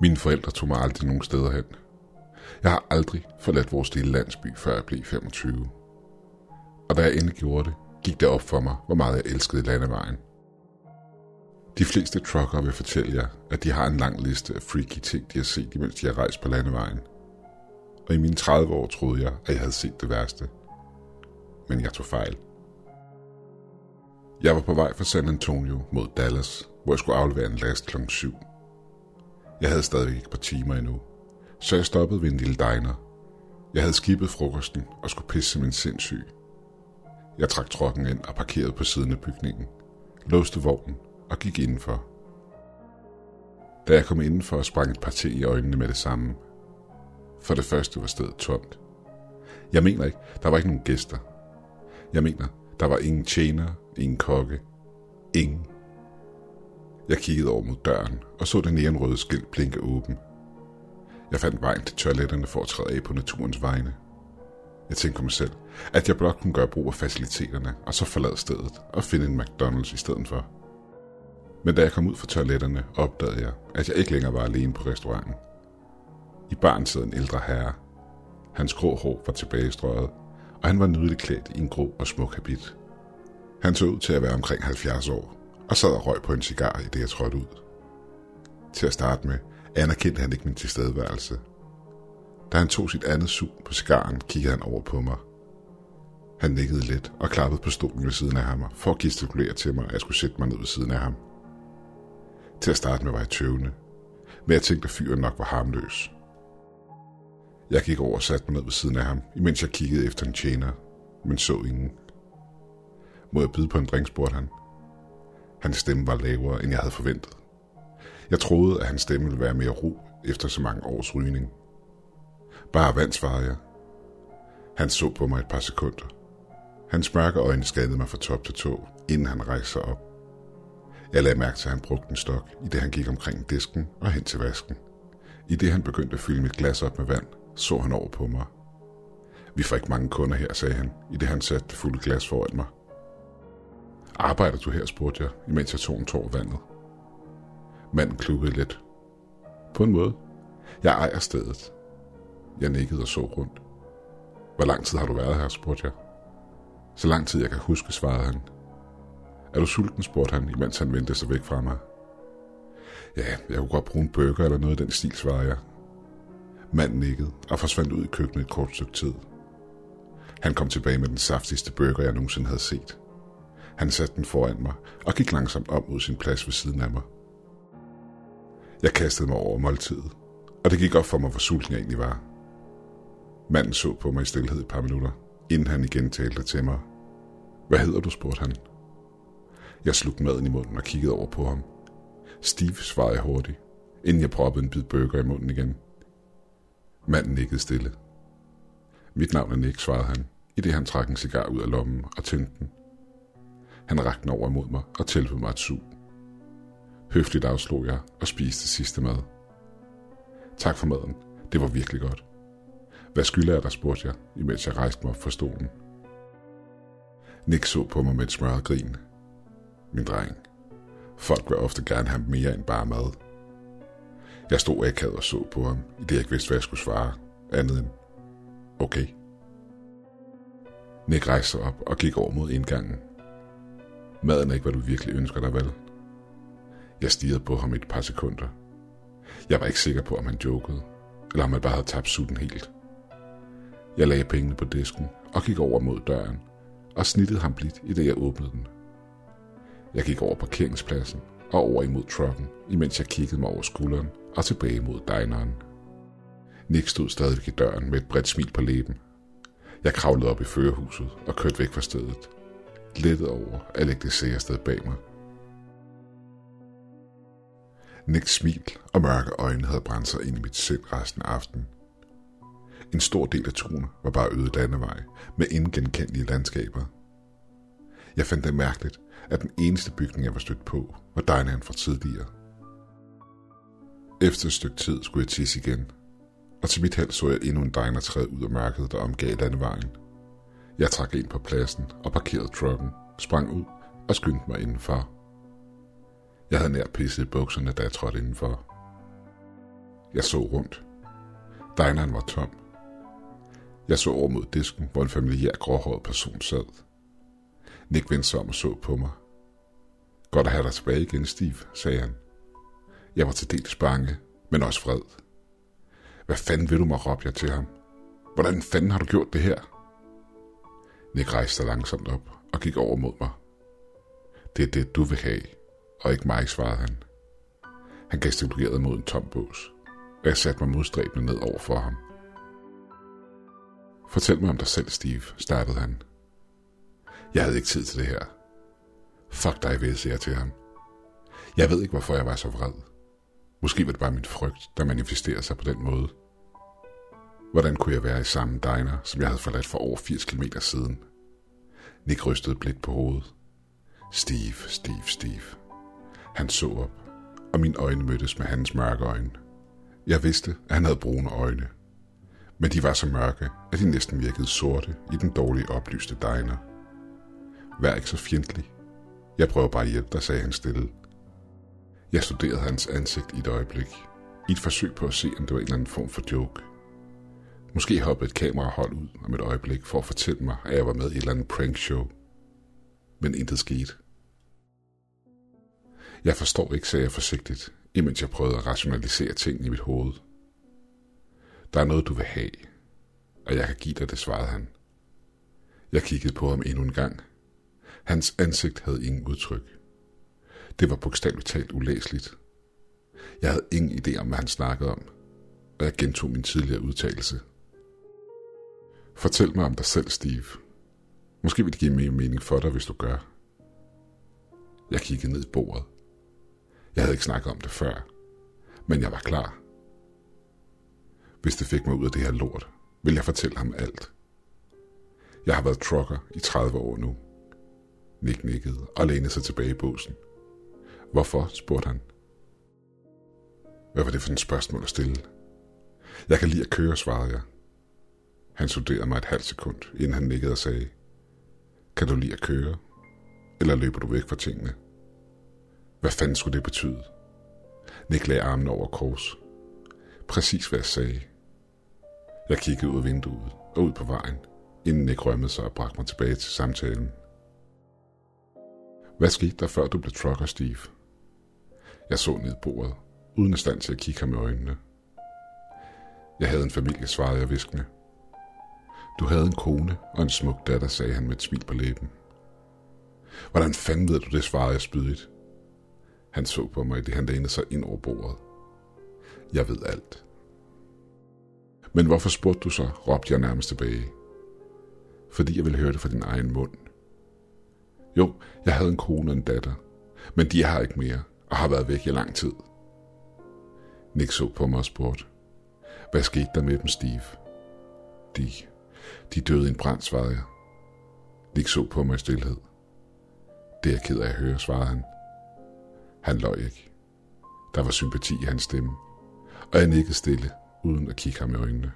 Mine forældre tog mig aldrig nogen steder hen. Jeg har aldrig forladt vores lille landsby, før jeg blev 25. Og da jeg endelig gjorde det, gik det op for mig, hvor meget jeg elskede landevejen. De fleste trucker vil fortælle jer, at de har en lang liste af freaky ting, de har set, imens de har rejst på landevejen. Og i mine 30 år troede jeg, at jeg havde set det værste. Men jeg tog fejl. Jeg var på vej fra San Antonio mod Dallas, hvor jeg skulle aflevere en last kl. 7. Jeg havde stadig et par timer endnu, så jeg stoppede ved en lille diner. Jeg havde skibet frokosten og skulle pisse som en sindssyg. Jeg trak trokken ind og parkerede på siden af bygningen, låste vognen og gik indenfor. Da jeg kom indenfor, sprang et par te i øjnene med det samme. For det første var stedet tomt. Jeg mener ikke, der var ikke nogen gæster. Jeg mener, der var ingen tjener, ingen kokke, ingen. Jeg kiggede over mod døren og så den neonrøde skilt blinke åben. Jeg fandt vejen til toiletterne for at træde af på naturens vegne. Jeg tænkte på mig selv, at jeg blot kunne gøre brug af faciliteterne og så forlade stedet og finde en McDonald's i stedet for. Men da jeg kom ud fra toiletterne, opdagede jeg, at jeg ikke længere var alene på restauranten. I baren sad en ældre herre. Hans grå hår var tilbagestrøget, og han var nydeligt klædt i en grå og smuk habit. Han så ud til at være omkring 70 år, og sad og røg på en cigar, i det jeg trådte ud. Til at starte med anerkendte han ikke min tilstedeværelse. Da han tog sit andet sug på cigaren, kiggede han over på mig. Han nikkede lidt og klappede på stolen ved siden af ham for at gestikulere til mig, at jeg skulle sætte mig ned ved siden af ham. Til at starte med var jeg tøvende, men jeg tænkte, at fyren nok var harmløs. Jeg gik over og satte mig ned ved siden af ham, imens jeg kiggede efter en tjener, men så ingen. Må jeg byde på en drink, spurgte han. Hans stemme var lavere, end jeg havde forventet. Jeg troede, at hans stemme ville være mere ro efter så mange års rygning. Bare vand, svarede jeg. Han så på mig et par sekunder. Hans mørke øjne skadede mig fra top til tå, inden han rejste sig op. Jeg lagde mærke til, at han brugte en stok, i det han gik omkring disken og hen til vasken. I det han begyndte at fylde mit glas op med vand, så han over på mig. Vi får ikke mange kunder her, sagde han, i det han satte det fulde glas foran mig. Arbejder du her, spurgte jeg, imens jeg tog en tår vandet. Manden klukkede lidt. På en måde. Jeg ejer stedet. Jeg nikkede og så rundt. Hvor lang tid har du været her, spurgte jeg. Så lang tid jeg kan huske, svarede han. Er du sulten, spurgte han, imens han vendte sig væk fra mig. Ja, jeg kunne godt bruge en burger eller noget af den stil, svarede jeg. Manden nikkede og forsvandt ud i køkkenet et kort stykke tid. Han kom tilbage med den saftigste burger, jeg nogensinde havde set. Han satte den foran mig og gik langsomt op mod sin plads ved siden af mig. Jeg kastede mig over måltidet, og det gik op for mig, hvor sulten jeg egentlig var. Manden så på mig i stillhed et par minutter, inden han igen talte til mig. Hvad hedder du, spurgte han. Jeg slugte maden i munden og kiggede over på ham. Steve svarede jeg hurtigt, inden jeg proppede en bid burger i munden igen. Manden nikkede stille. Mit navn er Nick, svarede han, i det han trak en cigar ud af lommen og tændte den. Han rakte over imod mig og tilbød mig et sug. Høfligt afslog jeg og spiste sidste mad. Tak for maden. Det var virkelig godt. Hvad skylder jeg dig, spurgte jeg, imens jeg rejste mig op fra stolen. Nick så på mig med et smørret grin. Min dreng. Folk vil ofte gerne have mere end bare mad. Jeg stod akavet og så på ham, i det jeg ikke vidste, hvad jeg skulle svare. Andet end, okay. Nick rejste sig op og gik over mod indgangen. Maden er ikke, hvad du virkelig ønsker dig, vel? Jeg stirrede på ham et par sekunder. Jeg var ikke sikker på, om han jokede, eller om han bare havde tabt sutten helt. Jeg lagde pengene på disken og gik over mod døren og snittede ham blidt, i det jeg åbnede den. Jeg gik over parkeringspladsen og over imod trucken, imens jeg kiggede mig over skulderen og tilbage mod dineren. Nick stod stadig i døren med et bredt smil på læben. Jeg kravlede op i førerhuset og kørte væk fra stedet. Lettet over at lægge det sikre sted bag mig. Nicks smil og mørke øjne havde brændt sig ind i mit sind resten af aftenen. En stor del af turen var bare øde landevej med ingenkendelige landskaber. Jeg fandt det mærkeligt, at den eneste bygning, jeg var stødt på, var dineren fra tidligere. Efter et stykke tid skulle jeg tisse igen, og til mit held så jeg endnu en diner træde ud af mørket, der omgav landevejen. Jeg trak ind på pladsen og parkerede trucken, sprang ud og skyndte mig indenfor. Jeg havde nær pisset i bukserne, da jeg trådte indenfor. Jeg så rundt. Dineren var tom. Jeg så over mod disken, hvor en familiær gråhåret person sad. Nick vendte sig om og så på mig. Godt at have dig tilbage igen, Steve, sagde han. Jeg var til dels bange, men også vred. Hvad fanden vil du mig, råbte jeg til ham. Hvordan fanden har du gjort det her? Nick rejste sig langsomt op og gik over mod mig. Det er det, du vil have, og ikke mig, svarede han. Han gestikulerede mod en tom bås, og jeg satte mig modstræbende ned over for ham. Fortæl mig om dig selv, Steve, startede han. Jeg havde ikke tid til det her. Fuck dig, vil jeg til ham. Jeg ved ikke, hvorfor jeg var så vred. Måske var det bare min frygt, der manifesterer sig på den måde. Hvordan kunne jeg være i samme diner, som jeg havde forladt for over 80 km siden? Nick rystede blik på hovedet. Steve, Steve, Steve. Han så op, og mine øjne mødtes med hans mørke øjne. Jeg vidste, at han havde brune øjne. Men de var så mørke, at de næsten virkede sorte i den dårlige oplyste diner. Vær ikke så fjendtlig. Jeg prøver bare at hjælpe dig, sagde han stille. Jeg studerede hans ansigt i et øjeblik, i et forsøg på at se, om det var en eller anden form for joke. Måske hoppede et kamerahold ud om et øjeblik for at fortælle mig, at jeg var med i et eller andet prank show. Men intet skete. Jeg forstår ikke, sagde jeg forsigtigt, imens jeg prøvede at rationalisere tingene i mit hoved. Der er noget, du vil have, og jeg kan give dig det, svarede han. Jeg kiggede på ham endnu en gang. Hans ansigt havde ingen udtryk. Det var bogstaveligt talt ulæseligt. Jeg havde ingen idé om, hvad han snakkede om, og jeg gentog min tidligere udtalelse. Fortæl mig om dig selv, Steve. Måske vil det give mere mening for dig, hvis du gør. Jeg kiggede ned i bordet. Jeg havde ikke snakket om det før, men jeg var klar. Hvis det fik mig ud af det her lort, vil jeg fortælle ham alt. Jeg har været trucker i 30 år nu. Nick nikkede og lænede sig tilbage i båsen. Hvorfor, spurgte han. Hvad var det for et spørgsmål at stille? Jeg kan lide at køre, svarede jeg. Han studerede mig et halvt sekund, inden han nikkede og sagde, Kan du lide at køre? Eller løber du væk fra tingene? Hvad fanden skulle det betyde? Nick lagde armen over kors. Præcis hvad jeg sagde. Jeg kiggede ud af vinduet og ud på vejen, inden Nick rømmede sig og bragte mig tilbage til samtalen. Hvad skete der, før du blev trucker, Steve? Jeg så ned bordet, uden at stand til at kigge ham i øjnene. Jeg havde en familie, svarede jeg viskende. Du havde en kone og en smuk datter, sagde han med et smil på læben. Hvordan fanden ved du det, svarede jeg spydigt. Han så på mig, det han lænede sig ind over bordet. Jeg ved alt. Men hvorfor spurgte du så, råbte jeg nærmest tilbage. Fordi jeg ville høre det fra din egen mund. Jo, jeg havde en kone og en datter, men de er ikke mere og har været væk i lang tid. Nick så på mig og spurgte, hvad skete der med dem, Steve? De, de døde i en brand, svarede jeg. Nick så på mig i stillhed. Det er jeg ked af at høre, svarede han. Han løj ikke. Der var sympati i hans stemme, og jeg nikkede stille, uden at kigge ham i øjnene.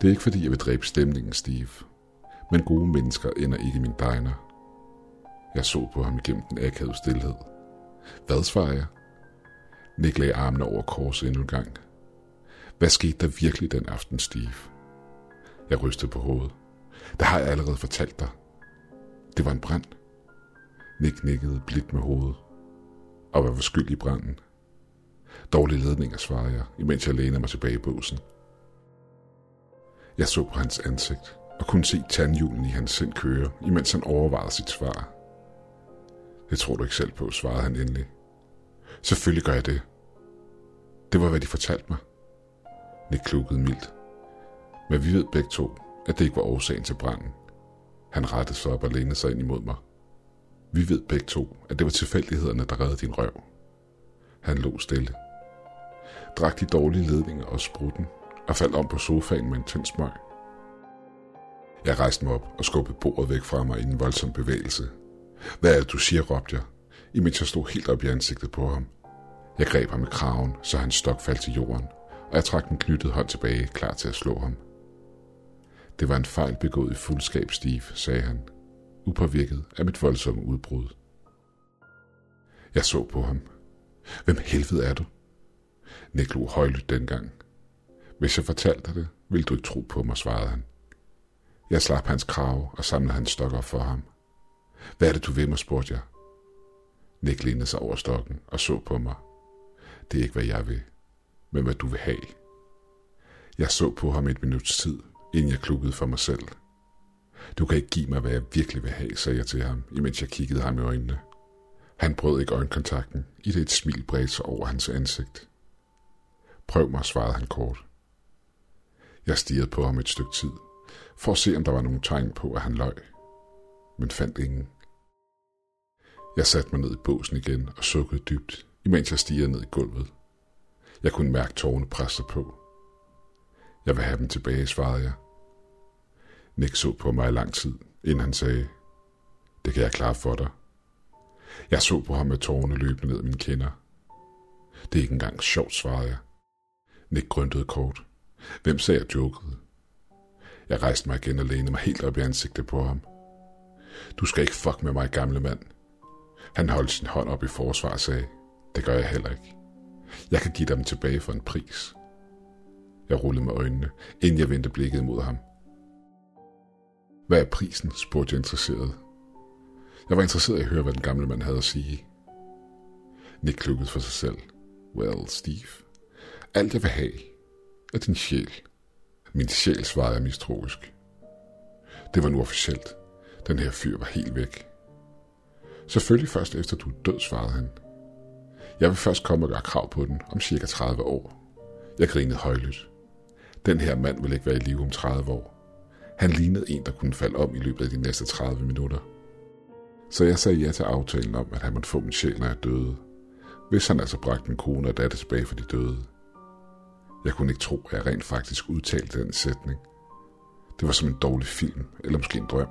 Det er ikke fordi, jeg vil dræbe stemningen, Steve, men gode mennesker ender ikke i min diner. Jeg så på ham igennem den akavede stillhed. Hvad svarer jeg? Nick lagde armene over korset endnu en gang. Hvad skete der virkelig den aften, Steve? Jeg rystede på hovedet. Det har jeg allerede fortalt dig. Det var en brand. Nick nikkede blidt med hovedet. Og hvad var skyld i branden? Dårlige ledninger, svarede jeg, imens jeg lænede mig tilbage i båsen. Jeg så på hans ansigt og kunne se tandhjulen i hans sind køre, imens han overvejede sit svar. Det tror du ikke selv på, svarede han endelig. Selvfølgelig gør jeg det. Det var, hvad de fortalte mig. Nick klukkede mildt. Men vi ved begge to, at det ikke var årsagen til branden. Han rettede sig op og lænede sig ind imod mig. Vi ved begge to, at det var tilfældighederne, der reddede din røv. Han lå stille. Drak de dårlige ledninger og sprutten og faldt om på sofaen med en tynd smøg. Jeg rejste mig op og skubbede bordet væk fra mig i en voldsom bevægelse. Hvad er det, du siger, råbte jeg, imens jeg stod helt op i ansigtet på ham. Jeg greb ham i kraven, så hans stok faldt til jorden, og jeg trak den knyttede hånd tilbage, klar til at slå ham. Det var en fejl begået i fuldskab, Steve, sagde han, upåvirket af mit voldsomme udbrud. Jeg så på ham. Hvem helvede er du? Nick lå højlydt dengang. Hvis jeg fortalte det, ville du ikke tro på mig, svarede han. Jeg slap hans krav og samlede hans stok op for ham. Hvad er det, du vil mig, spurgte jeg. Nick lænede sig over stokken og så på mig. Det er ikke, hvad jeg vil, men hvad du vil have. Jeg så på ham et minuts tid, inden jeg klukkede for mig selv. Du kan ikke give mig, hvad jeg virkelig vil have, sagde jeg til ham, imens jeg kiggede ham i øjnene. Han brød ikke øjenkontakten, i det et smil bredte sig over hans ansigt. Prøv mig, svarede han kort. Jeg stirrede på ham et stykke tid, for at se, om der var nogle tegn på, at han løg, men fandt ingen. Jeg satte mig ned i båsen igen og sukkede dybt, imens jeg stirrede ned i gulvet. Jeg kunne mærke tårne presse på. Jeg vil have dem tilbage, svarede jeg. Nick så på mig i lang tid, inden han sagde, det kan jeg klare for dig. Jeg så på ham med tårerne løbende ned mine kinder. Det er ikke engang sjovt, svarede jeg. Nick grøntede kort. Hvem sagde jeg jokede? Jeg rejste mig igen og lænede mig helt op i ansigtet på ham. Du skal ikke fuck med mig, gamle mand. Han holdt sin hånd op i forsvar og sagde, det gør jeg heller ikke. Jeg kan give dem tilbage for en pris. Jeg rullede med øjnene, inden jeg vendte blikket mod ham. Hvad er prisen? spurgte jeg interesseret. Jeg var interesseret i at høre, hvad den gamle mand havde at sige. Nick klukkede for sig selv. Well, Steve, alt jeg vil have er din sjæl. Min sjæl svarede jeg mistroisk. Det var nu officielt. Den her fyr var helt væk. Selvfølgelig først efter du er død, svarede han. Jeg vil først komme og gøre krav på den om cirka 30 år. Jeg grinede højlydt. Den her mand vil ikke være i live om 30 år. Han lignede en, der kunne falde om i løbet af de næste 30 minutter. Så jeg sagde ja til aftalen om, at han måtte få min sjæl, når jeg døde. Hvis han altså bragte min kone og datter tilbage for de døde. Jeg kunne ikke tro, at jeg rent faktisk udtalte den sætning. Det var som en dårlig film, eller måske en drøm.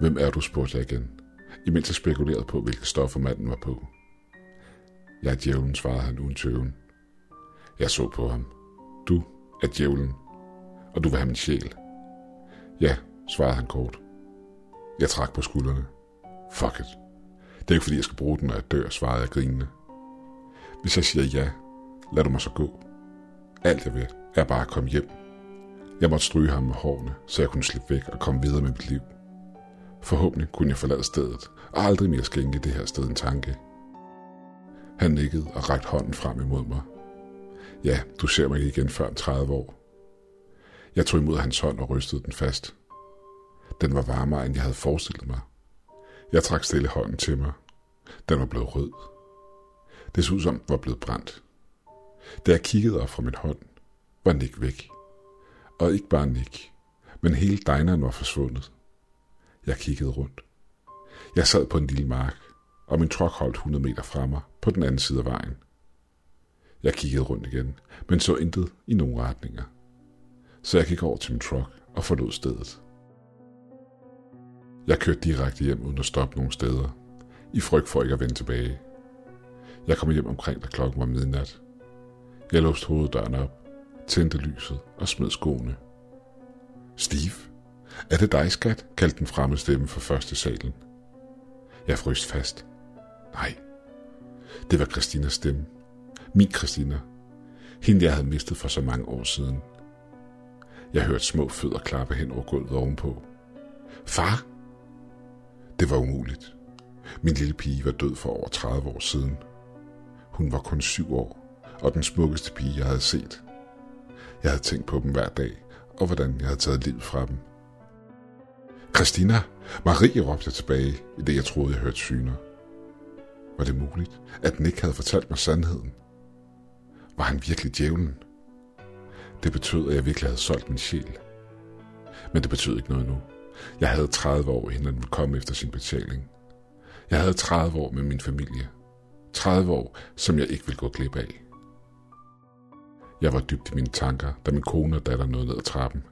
Hvem er du, spurgte jeg igen, imens jeg spekulerede på, hvilke stoffer manden var på. Jeg er djævlen, svarede han uden tøven. Jeg så på ham. Du er djævlen, og du vil have min sjæl. Ja, svarede han kort. Jeg trak på skuldrene. Fuck it. Det er ikke fordi, jeg skal bruge den, når jeg dør, svarede jeg grinende. Hvis jeg siger ja, lad du mig så gå. Alt jeg vil, er bare at komme hjem. Jeg måtte stryge ham med hårene, så jeg kunne slippe væk og komme videre med mit liv. Forhåbentlig kunne jeg forlade stedet, og aldrig mere skænke det her sted en tanke. Han nikkede og rakte hånden frem imod mig. Ja, du ser mig ikke igen før om 30 år. Jeg tog imod hans hånd og rystede den fast. Den var varmere, end jeg havde forestillet mig. Jeg trak stille hånden til mig. Den var blevet rød. Det så ud som, den var blevet brændt. Da jeg kiggede op fra min hånd, var Nick væk. Og ikke bare Nick, men hele dineren var forsvundet. Jeg kiggede rundt. Jeg sad på en lille mark, og min truck holdt 100 meter fra mig på den anden side af vejen. Jeg kiggede rundt igen, men så intet i nogen retninger. Så jeg gik over til min truck og forlod stedet. Jeg kørte direkte hjem uden at stoppe nogen steder, i frygt for ikke at vende tilbage. Jeg kom hjem omkring, da klokken var midnat. Jeg låste hoveddøren op, tændte lyset og smed skoene. Steve, er det dig, skat? kaldte den fremme stemme fra første salen. Jeg fryste fast. Nej, det var Christinas stemme. Min Christina. Hende, jeg havde mistet for så mange år siden. Jeg hørte små fødder klappe hen over gulvet ovenpå. Far! Det var umuligt. Min lille pige var død for over 30 år siden. Hun var kun syv år, og den smukkeste pige, jeg havde set. Jeg havde tænkt på dem hver dag, og hvordan jeg havde taget livet fra dem. Christina! Marie råbte tilbage, i det jeg troede, jeg hørte syner. Var det muligt, at Nick havde fortalt mig sandheden? Var han virkelig djævlen? Det betød, at jeg virkelig havde solgt min sjæl. Men det betød ikke noget nu. Jeg havde 30 år, inden han ville komme efter sin betaling. Jeg havde 30 år med min familie. 30 år, som jeg ikke ville gå glip af. Jeg var dybt i mine tanker, da min kone og datter nåede ned ad trappen.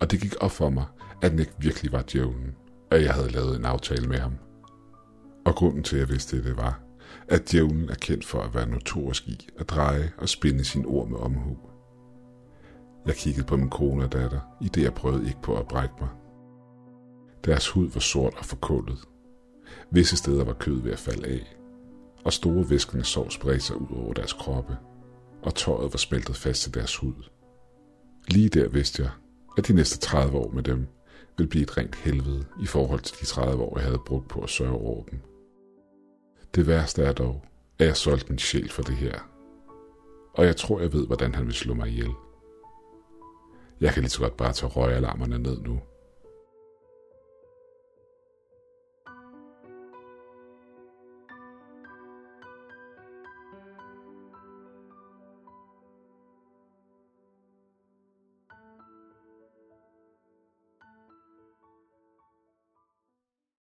Og det gik op for mig, at Nick virkelig var djævlen, og jeg havde lavet en aftale med ham. Og grunden til, at jeg vidste det, det var, at djævlen er kendt for at være notorisk i at dreje og spinde sin ord med omhu. Jeg kiggede på min kone og datter, i det jeg prøvede ikke på at brække mig. Deres hud var sort og forkullet. Visse steder var kød ved at falde af, og store væskende sår spredte sig ud over deres kroppe, og tøjet var smeltet fast til deres hud. Lige der vidste jeg, at de næste 30 år med dem ville blive et rent helvede i forhold til de 30 år, jeg havde brugt på at sørge over dem. Det værste er dog, at jeg solgte min sjæl for det her. Og jeg tror, jeg ved, hvordan han vil slå mig ihjel. Jeg kan lige så godt bare tage røgalarmerne ned nu –